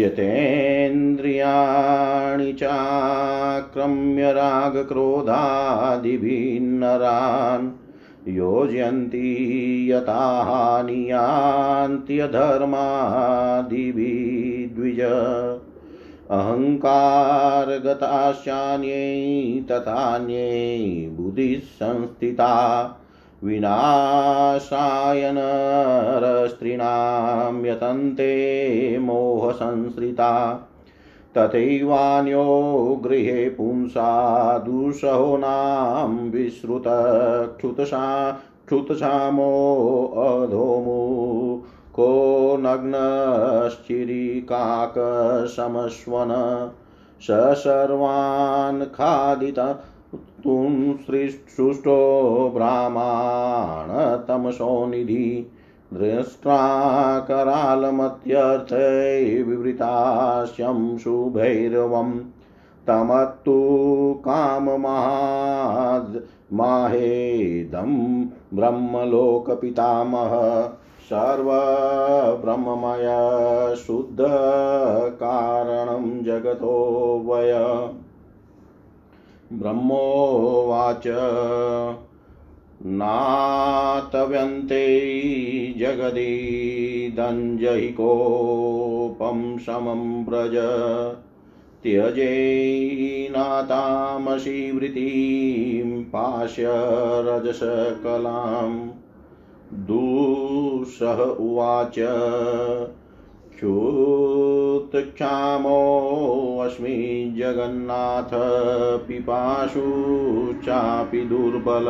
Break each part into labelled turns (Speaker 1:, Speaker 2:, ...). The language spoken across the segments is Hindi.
Speaker 1: यतेन्द्रियाणि चाक्रम्य रागक्रोधादिभिन्नरान् योजयन्ति यथानियान्त्यधर्मादिभिद्विज अहङ्कारगताश्चान्ये तथान्ये बुधिः संस्थिता विनाशाय नरस्त्रीणां यतन्ते मोहसंसृता तथैवान्यो गृहे पुंसा दुःसहोनां विश्रुतक्षुतसा क्षुतसामोऽधोमु को नग्नश्चिरिकाकसमस्वन स सर्वान् खादित तुं सृष्टो ब्राह्माणतमसो निधि। दृष्ट्राकरालमत्यर्थे विवृतास्यं शुभैरवं। तमत्तु काममाद् माहेदं ब्रह्मलोकपितामह। सर्वब्रह्ममय शुद्धकारणं जगतो वय। ब्रह्मोवाच नातव्यन्ते जगदीदञ्जहि कोपं समं व्रज। त्यजेनातामसि वृत्तिं पाश्य रजसकलां दुःसह उवाच। क्षुत्क्षामोऽस्मि जगन्नाथ, पिपाशु चापि दुर्बल।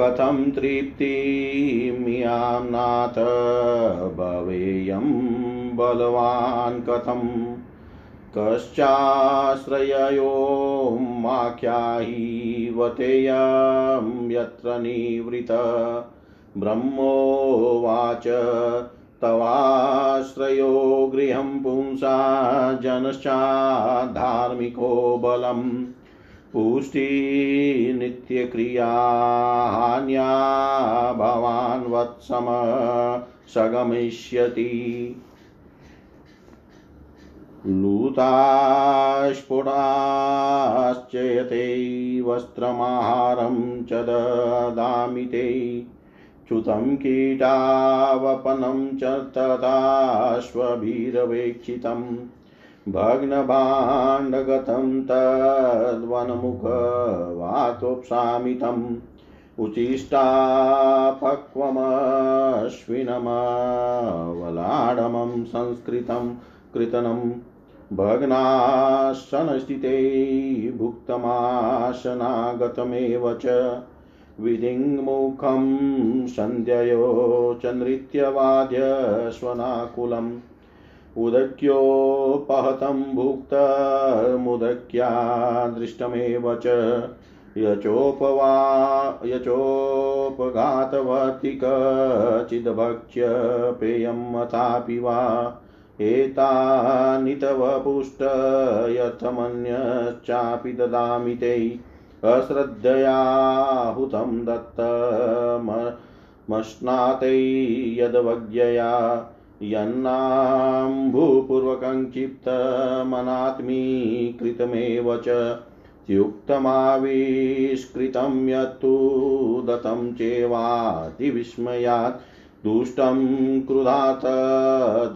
Speaker 1: कथं तृप्तिमियाँ नाथ, भवेयं बलवान् कथं? कश्चाश्रययो माख्यायीवतेयं यत्र निवृत। ब्रह्मोवाच तवाश्रयो गृहं पुंसा जनश्चाधार्मिको बलम्। पुष्टिनित्यक्रियाहान्या भवान् वत्सम सगमिष्यति। लूताश्पुटाश्चयते वस्त्रमाहारं च ददामि ते। च्युतं कीटावपनं च तथाश्वभिरवेक्षितम् भग्नभाण्डगतं तद्वनमुखवातोप्सामि तम् उचिष्टापक्वमश्विनमवलाडमं संस्कृतं कृतनं भग्नाशनस्थिते भुक्तमाशनागतमेव च विधिङ्मुखं सन्ध्ययो च नृत्यवाद्यस्वनाकुलम् उदक्योपहतं भुक्तमुदक्या दृष्टमेव च यचोपवा यचोपघातवति पेयं मतापि वा एतानि तव पुष्ट यथमन्यश्चापि ददामि ते अश्रद्धया हुतं दत्तमश्नाते यदवज्ञया यन्नाम्भूपूर्वकं क्षिप्तमनात्मीकृतमेव च युक्तमाविष्कृतं यत्तु दत्तं चेवातिविस्मयात् दुष्टं क्रुधात्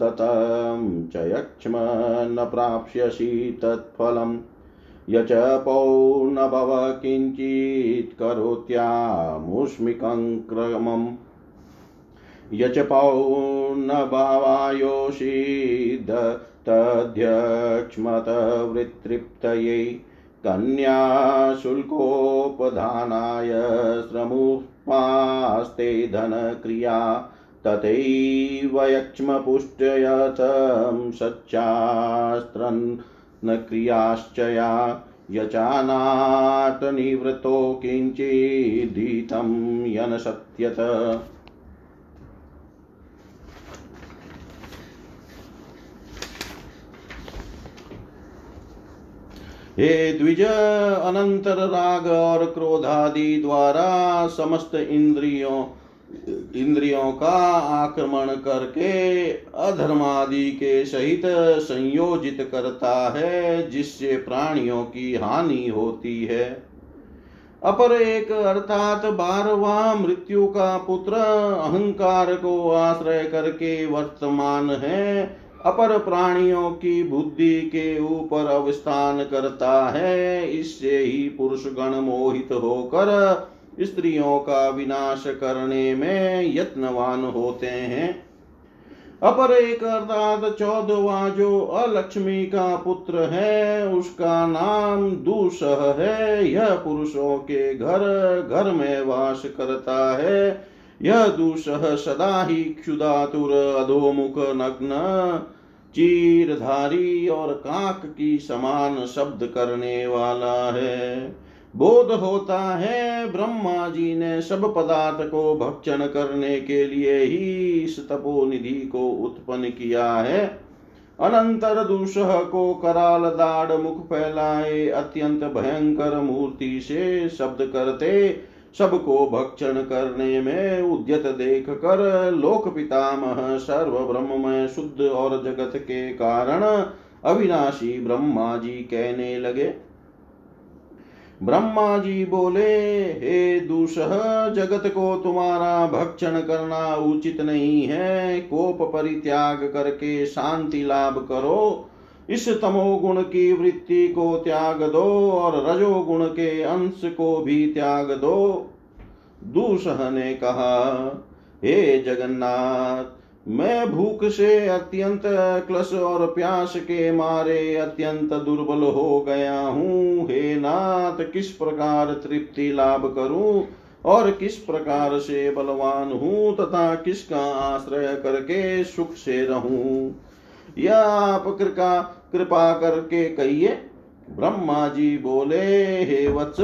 Speaker 1: ततं च यक्ष्म न प्राप्स्यसि तत्फलम् य च पौ न भव किञ्चित् करोत्यामुष्मिकं क्रमम्। य च पौर्णभावायोषिद तध्यक्ष्मतवृत्तृप्तये कन्याशुल्कोपधानाय श्रमुपास्ते धनक्रिया तथैव यक्ष्मपुष्ट्यथं सच्चास्त्रन् क्रियाश्चया यचानाटनिवृत्तो किञ्चिदीतं यनसत्यत हे द्विज अनंतर राग और क्रोधादि द्वारा समस्त इंद्रियों इंद्रियों का आक्रमण करके अधर्मादि के सहित संयोजित करता है, जिससे प्राणियों की हानि होती है। अपर एक अर्थात बारवा मृत्यु का पुत्र अहंकार को आश्रय करके वर्तमान है, अपर प्राणियों की बुद्धि के ऊपर अवस्थान करता है, इससे ही पुरुष गण मोहित होकर स्त्रियों का विनाश करने में यत्नवान होते हैं। अपर एक अर्थात चौदवा जो अलक्ष्मी का पुत्र है, उसका नाम दूसह है। यह पुरुषों के घर घर में वास करता है। यह दूसह सदा ही क्षुदातुर अधोमुख, नग्न, चीरधारी और काक की समान शब्द करने वाला है। बोध होता है ब्रह्मा जी ने सब पदार्थ को भक्षण करने के लिए ही इस तपोनिधि को उत्पन्न किया है। अनंतर दूसह को कराल दाढ़ मुख फैलाए, अत्यंत भयंकर मूर्ति से शब्द करते, सबको भक्षण करने में उद्यत देख कर लोक पितामह सर्व ब्रह्म में शुद्ध और जगत के कारण अविनाशी ब्रह्मा जी कहने लगे ब्रह्मा जी बोले, हे दूषह जगत को तुम्हारा भक्षण करना उचित नहीं है। कोप परित्याग करके शांति लाभ करो। इस तमोगुण की वृत्ति को त्याग दो और रजोगुण के अंश को भी त्याग दो। दूसह ने कहा, हे जगन्नाथ मैं भूख से अत्यंत क्लश और प्यास के मारे अत्यंत दुर्बल हो गया हूँ। हे नाथ, किस प्रकार तृप्ति लाभ करूँ और किस प्रकार से बलवान हूँ तथा किसका आश्रय करके सुख से रहूँ? या आप कृपा कृपा करके कहिए। ब्रह्मा जी बोले, हे वत्स,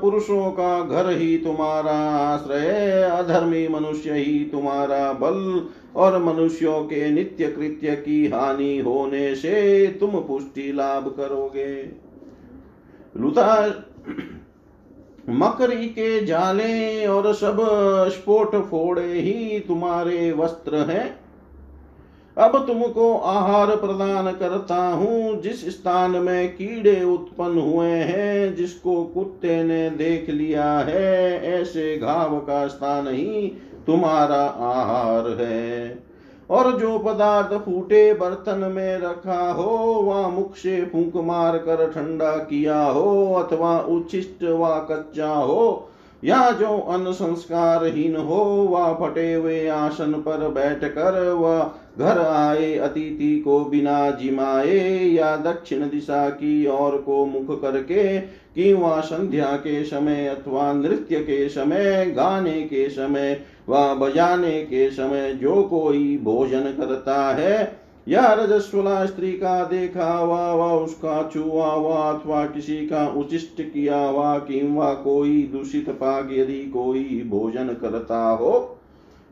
Speaker 1: पुरुषों का घर ही तुम्हारा आश्रय अधर्मी मनुष्य ही तुम्हारा बल और मनुष्यों के नित्य कृत्य की हानि होने से तुम पुष्टि लाभ करोगे। लुता, मकरी के जाले और सब स्फोट फोड़े ही तुम्हारे वस्त्र हैं। अब तुमको आहार प्रदान करता हूँ, जिस स्थान में कीड़े उत्पन्न हुए हैं, जिसको कुत्ते ने देख लिया है, ऐसे घाव का स्थान ही तुम्हारा आहार है। और जो पदार्थ फूटे बर्तन में रखा हो, वह मुख से फूंक मार कर ठंडा किया हो, अथवा उच्छिष्ट व कच्चा हो या जो अन्न संस्कारहीन हो वह फटे हुए आसन पर बैठकर वह घर आए, अतिथि को बिना जिमाए या दक्षिण दिशा की ओर को मुख करके कि वह संध्या के समय अथवा नृत्य के समय, गाने के समय, व बजाने के समय जो कोई भोजन करता है या रजस्वला स्त्री का देखा हुआ, व उसका छुआ हुआ, अथवा किसी का उचिष्ट किया हुआ किंवा कोई दूषित पाग यदि कोई भोजन करता हो,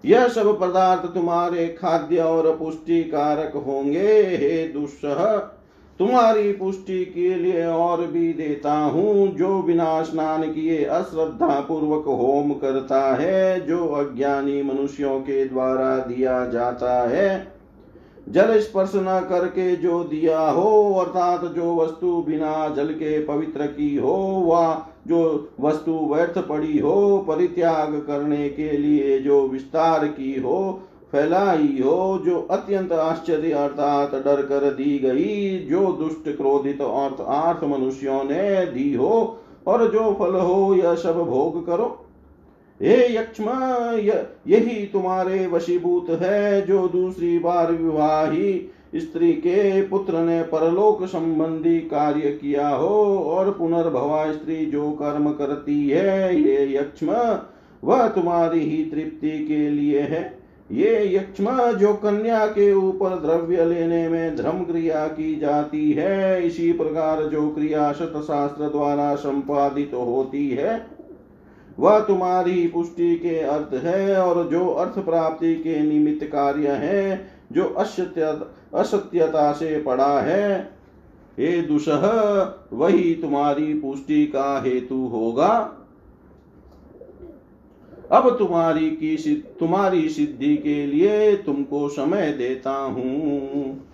Speaker 1: यह सब पदार्थ तुम्हारे खाद्य और पुष्टि कारक होंगे। हे दुस्सह, तुम्हारी पुष्टि के लिए और भी देता हूँ, जो बिना स्नान किए अश्रद्धा पूर्वक होम करता है, जो अज्ञानी मनुष्यों के द्वारा दिया जाता है। जल स्पर्श न करके जो दिया हो, अर्थात जो वस्तु बिना जल के पवित्र की हो, वा जो वस्तु व्यर्थ पड़ी हो, परित्याग करने के लिए जो विस्तार की हो, फैलाई हो, जो अत्यंत आश्चर्य, अर्थात डर कर दी गई, जो दुष्ट, क्रोधित अर्थ आर्थ मनुष्यों ने दी हो, और जो फल हो, यह सब भोग करो। हे यक्ष्म यही तुम्हारे वशीभूत है जो दूसरी बार विवाही स्त्री के पुत्र ने परलोक संबंधी कार्य किया हो और पुनर्भवा स्त्री जो कर्म करती है, ये यक्ष्म, वह तुम्हारी ही तृप्ति के लिए है। ये यक्ष्म, जो कन्या के ऊपर द्रव्य लेने में धर्म क्रिया की जाती है, इसी प्रकार जो क्रिया शत शास्त्र द्वारा संपादित तो होती है वह तुम्हारी पुष्टि के अर्थ है और जो अर्थ प्राप्ति के निमित्त कार्य है, जो असत्य, असत्यता से पड़ा है, हे दुसह, वही तुम्हारी पुष्टि का हेतु होगा। अब तुम्हारी की तुम्हारी सिद्धि के लिए तुमको समय देता हूँ।